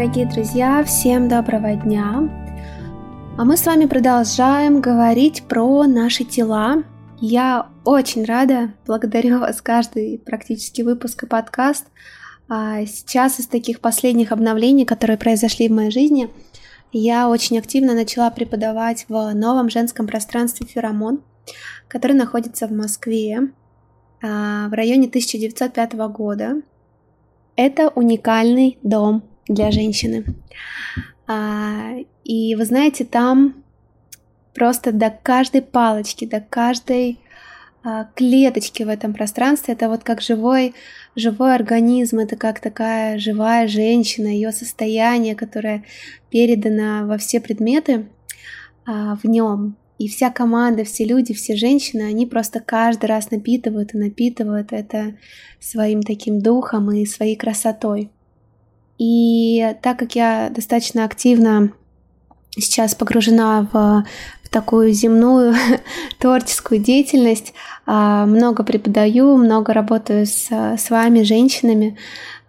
дорогие друзья! Всем доброго дня! А мы с вами продолжаем говорить про наши тела. Я очень рада, благодарю вас каждый практически выпуск и подкаст. А сейчас из таких последних обновлений, которые произошли в моей жизни, я очень активно начала преподавать в новом женском пространстве «Феромон», который находится в Москве а, в районе 1905 года. Это уникальный дом для женщины. А, и вы знаете, там просто до каждой палочки, до каждой а, клеточки в этом пространстве, это вот как живой, живой организм, это как такая живая женщина, ее состояние, которое передано во все предметы а, в нем. И вся команда, все люди, все женщины, они просто каждый раз напитывают и напитывают это своим таким духом и своей красотой. И так как я достаточно активно сейчас погружена в, в такую земную творческую деятельность, а, много преподаю, много работаю с, с вами, женщинами,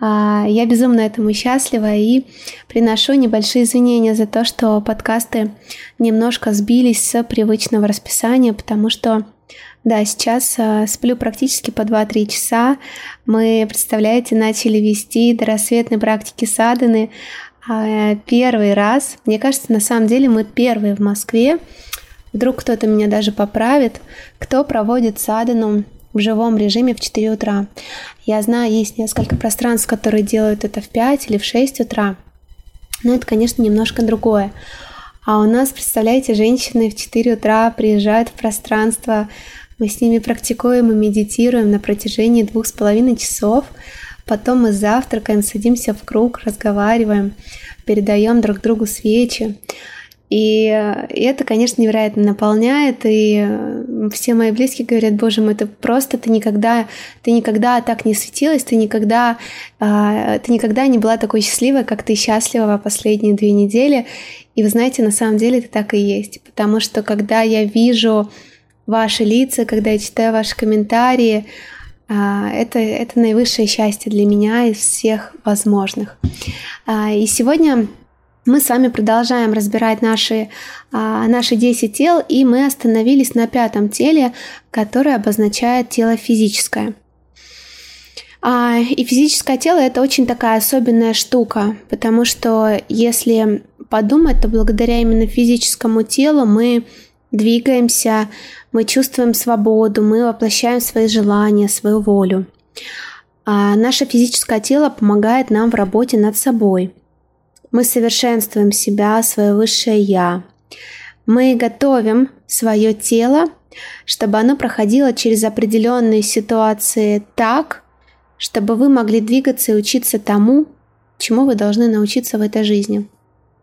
а, я безумно этому счастлива и приношу небольшие извинения за то, что подкасты немножко сбились с привычного расписания, потому что да, сейчас э, сплю практически по 2-3 часа. Мы, представляете, начали вести до рассветной практики саданы э, первый раз. Мне кажется, на самом деле мы первые в Москве. Вдруг кто-то меня даже поправит, кто проводит садану в живом режиме в 4 утра. Я знаю, есть несколько пространств, которые делают это в 5 или в 6 утра. Но это, конечно, немножко другое. А у нас, представляете, женщины в 4 утра приезжают в пространство мы с ними практикуем и медитируем на протяжении двух с половиной часов. Потом мы завтракаем, садимся в круг, разговариваем, передаем друг другу свечи. И это, конечно, невероятно наполняет, и все мои близкие говорят, боже мой, это просто ты никогда, ты никогда так не светилась, ты никогда, а, ты никогда не была такой счастливой, как ты счастлива последние две недели. И вы знаете, на самом деле это так и есть, потому что когда я вижу ваши лица, когда я читаю ваши комментарии. А, это, это наивысшее счастье для меня из всех возможных. А, и сегодня мы с вами продолжаем разбирать наши, а, наши 10 тел, и мы остановились на пятом теле, которое обозначает тело физическое. И физическое тело это очень такая особенная штука, потому что если подумать, то благодаря именно физическому телу мы двигаемся, мы чувствуем свободу, мы воплощаем свои желания, свою волю. А наше физическое тело помогает нам в работе над собой. Мы совершенствуем себя, свое высшее Я. Мы готовим свое тело, чтобы оно проходило через определенные ситуации так, чтобы вы могли двигаться и учиться тому, чему вы должны научиться в этой жизни.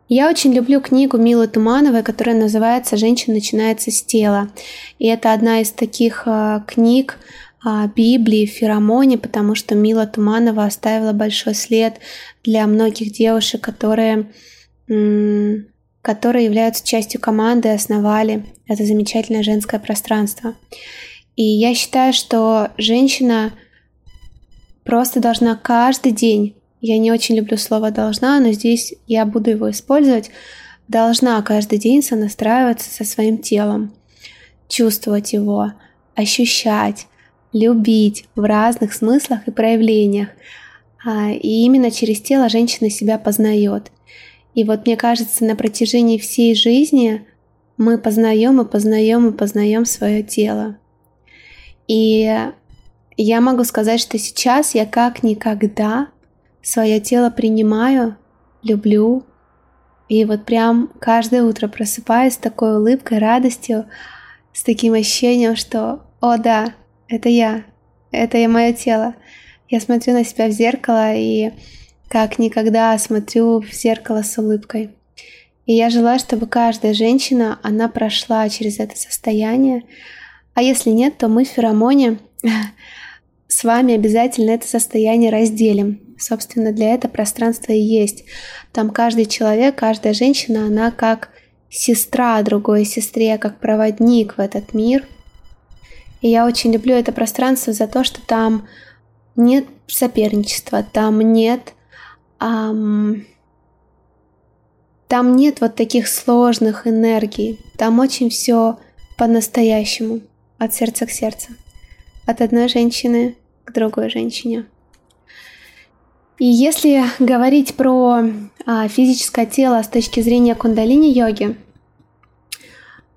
Я очень люблю книгу Милы Тумановой, которая называется «Женщина начинается с тела». И это одна из таких э, книг э, Библии Феромоне, потому что Мила Туманова оставила большой след для многих девушек, которые, которые являются частью команды и основали это замечательное женское пространство. И я считаю, что женщина просто должна каждый день я не очень люблю слово «должна», но здесь я буду его использовать. Должна каждый день сонастраиваться со своим телом, чувствовать его, ощущать, любить в разных смыслах и проявлениях. А, и именно через тело женщина себя познает. И вот мне кажется, на протяжении всей жизни мы познаем и познаем и познаем свое тело. И я могу сказать, что сейчас я как никогда свое тело принимаю, люблю. И вот прям каждое утро просыпаюсь с такой улыбкой, радостью, с таким ощущением, что «О да, это я, это я мое тело». Я смотрю на себя в зеркало и как никогда смотрю в зеркало с улыбкой. И я желаю, чтобы каждая женщина, она прошла через это состояние. А если нет, то мы в феромоне с вами обязательно это состояние разделим. Собственно, для этого пространство и есть. Там каждый человек, каждая женщина, она как сестра другой сестре, как проводник в этот мир. И я очень люблю это пространство за то, что там нет соперничества, там нет, эм, там нет вот таких сложных энергий. Там очень все по-настоящему, от сердца к сердцу. От одной женщины к другой женщине. И если говорить про а, физическое тело с точки зрения кундалини-йоги,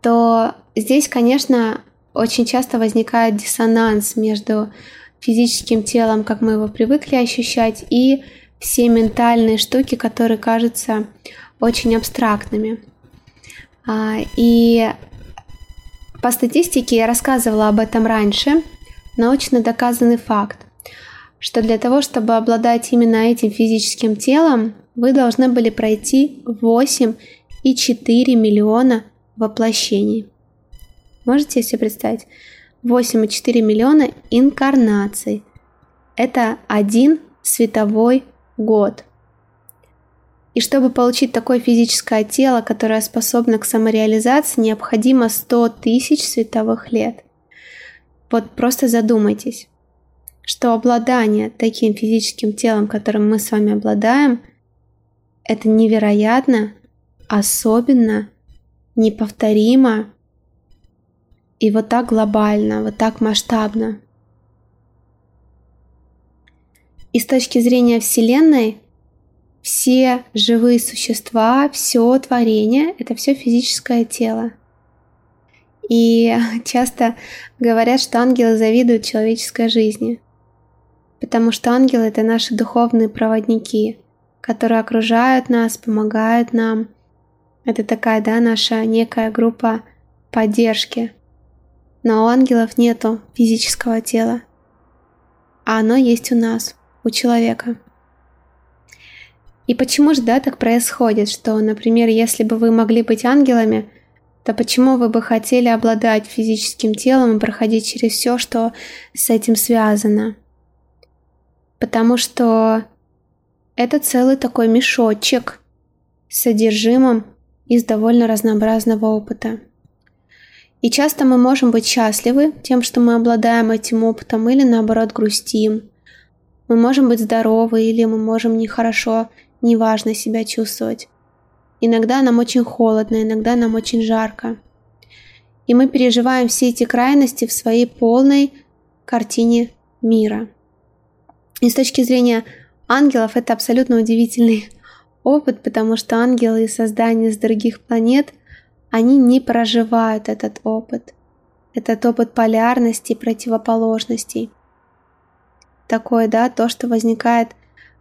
то здесь, конечно, очень часто возникает диссонанс между физическим телом, как мы его привыкли ощущать, и все ментальные штуки, которые кажутся очень абстрактными. А, и по статистике я рассказывала об этом раньше. Научно доказанный факт, что для того, чтобы обладать именно этим физическим телом, вы должны были пройти 8,4 миллиона воплощений. Можете себе представить? 8,4 миллиона инкарнаций. Это один световой год. И чтобы получить такое физическое тело, которое способно к самореализации, необходимо 100 тысяч световых лет. Вот просто задумайтесь, что обладание таким физическим телом, которым мы с вами обладаем, это невероятно, особенно, неповторимо и вот так глобально, вот так масштабно. И с точки зрения Вселенной, все живые существа, все творение — это все физическое тело. И часто говорят, что ангелы завидуют человеческой жизни, потому что ангелы — это наши духовные проводники, которые окружают нас, помогают нам. Это такая, да, наша некая группа поддержки. Но у ангелов нету физического тела, а оно есть у нас — у человека. И почему же, да, так происходит, что, например, если бы вы могли быть ангелами, то почему вы бы хотели обладать физическим телом и проходить через все, что с этим связано? Потому что это целый такой мешочек с содержимым из довольно разнообразного опыта. И часто мы можем быть счастливы тем, что мы обладаем этим опытом, или наоборот грустим, мы можем быть здоровы или мы можем нехорошо, неважно себя чувствовать. Иногда нам очень холодно, иногда нам очень жарко. И мы переживаем все эти крайности в своей полной картине мира. И с точки зрения ангелов это абсолютно удивительный опыт, потому что ангелы и создания с других планет, они не проживают этот опыт. Этот опыт полярности, противоположностей – такое, да, то, что возникает,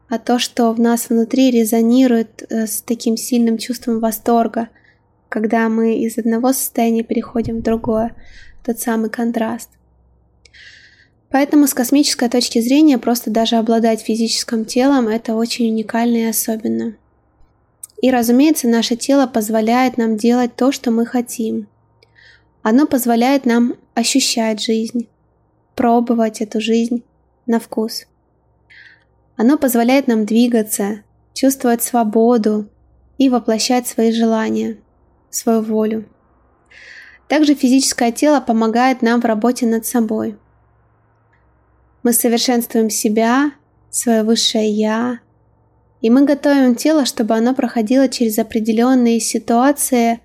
а то, что в нас внутри резонирует э, с таким сильным чувством восторга, когда мы из одного состояния переходим в другое, тот самый контраст. Поэтому с космической точки зрения просто даже обладать физическим телом это очень уникально и особенно. И, разумеется, наше тело позволяет нам делать то, что мы хотим. Оно позволяет нам ощущать жизнь, пробовать эту жизнь, на вкус. Оно позволяет нам двигаться, чувствовать свободу и воплощать свои желания, свою волю. Также физическое тело помогает нам в работе над собой. Мы совершенствуем себя, свое высшее «я», и мы готовим тело, чтобы оно проходило через определенные ситуации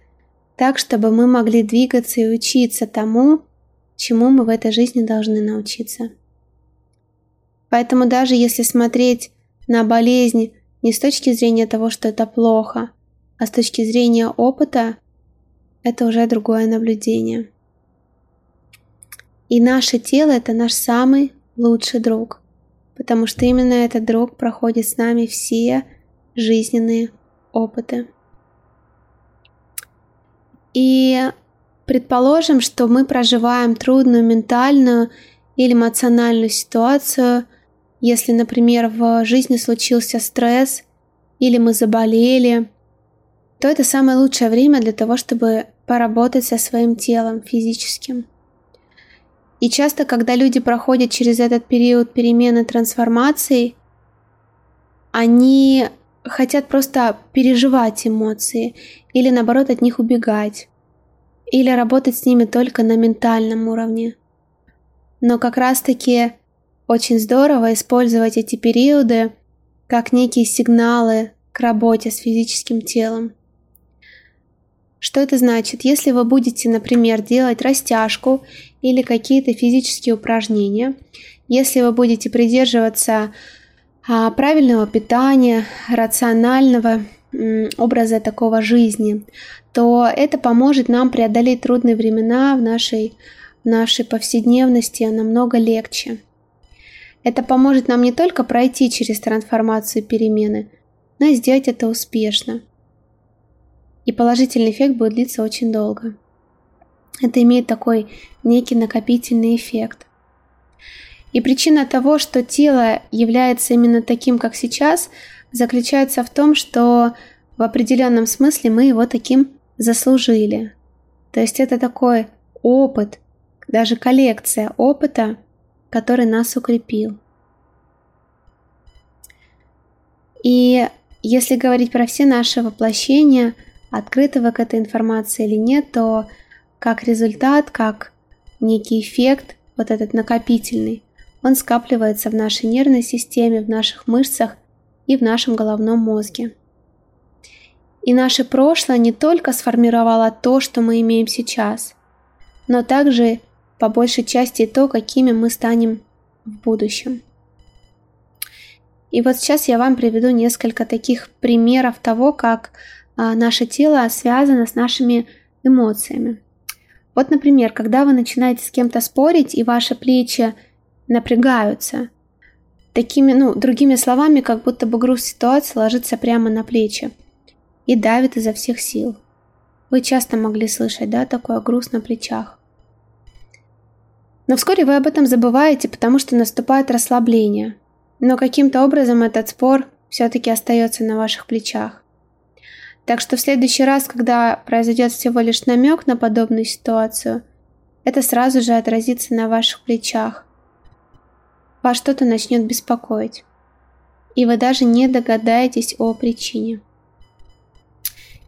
так, чтобы мы могли двигаться и учиться тому, чему мы в этой жизни должны научиться. Поэтому даже если смотреть на болезнь не с точки зрения того, что это плохо, а с точки зрения опыта, это уже другое наблюдение. И наше тело – это наш самый лучший друг, потому что именно этот друг проходит с нами все жизненные опыты. И предположим, что мы проживаем трудную ментальную или эмоциональную ситуацию – если, например, в жизни случился стресс или мы заболели, то это самое лучшее время для того, чтобы поработать со своим телом физическим. И часто, когда люди проходят через этот период перемены трансформации, они хотят просто переживать эмоции или наоборот от них убегать, или работать с ними только на ментальном уровне. Но как раз-таки очень здорово использовать эти периоды как некие сигналы к работе с физическим телом, Что это значит? Если вы будете, например, делать растяжку или какие-то физические упражнения, если вы будете придерживаться а, правильного питания, рационального образа такого жизни, то это поможет нам преодолеть трудные времена в нашей, в нашей повседневности намного легче. Это поможет нам не только пройти через трансформацию перемены, но и сделать это успешно. И положительный эффект будет длиться очень долго. Это имеет такой некий накопительный эффект. И причина того, что тело является именно таким, как сейчас, заключается в том, что в определенном смысле мы его таким заслужили. То есть это такой опыт, даже коллекция опыта, который нас укрепил. И если говорить про все наши воплощения, открыты вы к этой информации или нет, то как результат, как некий эффект, вот этот накопительный, он скапливается в нашей нервной системе, в наших мышцах и в нашем головном мозге. И наше прошлое не только сформировало то, что мы имеем сейчас, но также по большей части то, какими мы станем в будущем. И вот сейчас я вам приведу несколько таких примеров того, как наше тело связано с нашими эмоциями. Вот, например, когда вы начинаете с кем-то спорить, и ваши плечи напрягаются, такими, ну, другими словами, как будто бы груз ситуации ложится прямо на плечи и давит изо всех сил. Вы часто могли слышать, да, такой груз на плечах. Но вскоре вы об этом забываете, потому что наступает расслабление. Но каким-то образом этот спор все-таки остается на ваших плечах. Так что в следующий раз, когда произойдет всего лишь намек на подобную ситуацию, это сразу же отразится на ваших плечах. Вас что-то начнет беспокоить. И вы даже не догадаетесь о причине.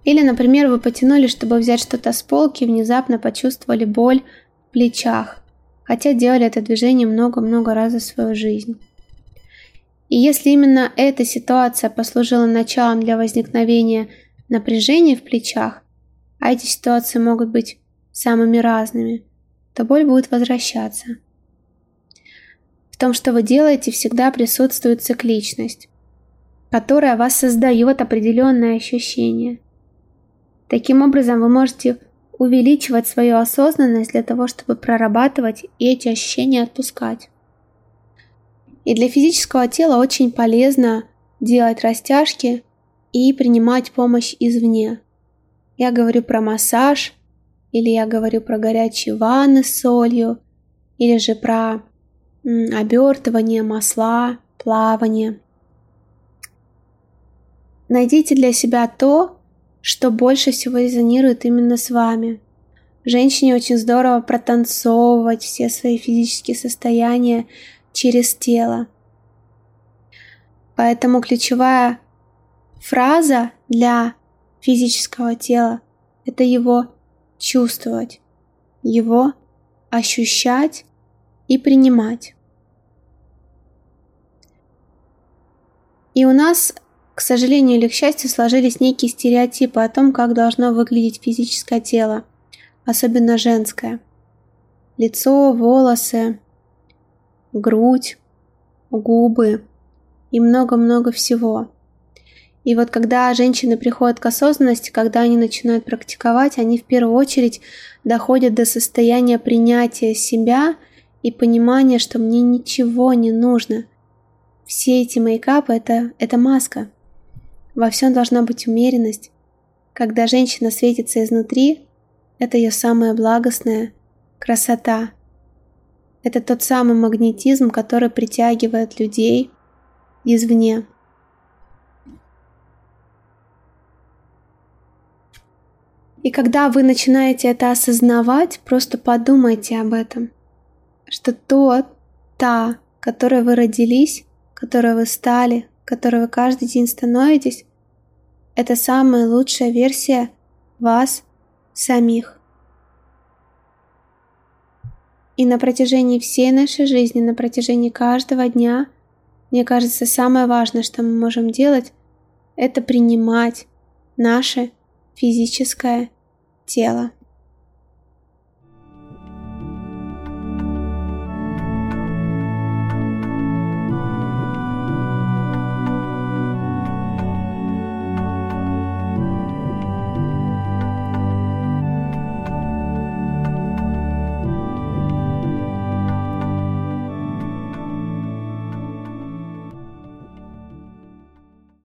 Или, например, вы потянули, чтобы взять что-то с полки, и внезапно почувствовали боль в плечах, хотя делали это движение много-много раз за свою жизнь. И если именно эта ситуация послужила началом для возникновения напряжения в плечах, а эти ситуации могут быть самыми разными, то боль будет возвращаться. В том, что вы делаете, всегда присутствует цикличность, которая вас создает определенное ощущение – Таким образом, вы можете увеличивать свою осознанность для того, чтобы прорабатывать и эти ощущения отпускать. И для физического тела очень полезно делать растяжки и принимать помощь извне. Я говорю про массаж, или я говорю про горячие ванны с солью, или же про обертывание, масла, плавание. Найдите для себя то, что больше всего резонирует именно с вами. Женщине очень здорово протанцовывать все свои физические состояния через тело. Поэтому ключевая фраза для физического тела – это его чувствовать, его ощущать и принимать. И у нас к сожалению или к счастью, сложились некие стереотипы о том, как должно выглядеть физическое тело, особенно женское. Лицо, волосы, грудь, губы и много-много всего. И вот когда женщины приходят к осознанности, когда они начинают практиковать, они в первую очередь доходят до состояния принятия себя и понимания, что мне ничего не нужно. Все эти мейкапы это, – это маска – во всем должна быть умеренность. Когда женщина светится изнутри, это ее самая благостная красота. Это тот самый магнетизм, который притягивает людей извне. И когда вы начинаете это осознавать, просто подумайте об этом, что тот, та, которой вы родились, которой вы стали, которой вы каждый день становитесь, это самая лучшая версия вас самих. И на протяжении всей нашей жизни, на протяжении каждого дня, мне кажется, самое важное, что мы можем делать, это принимать наше физическое тело.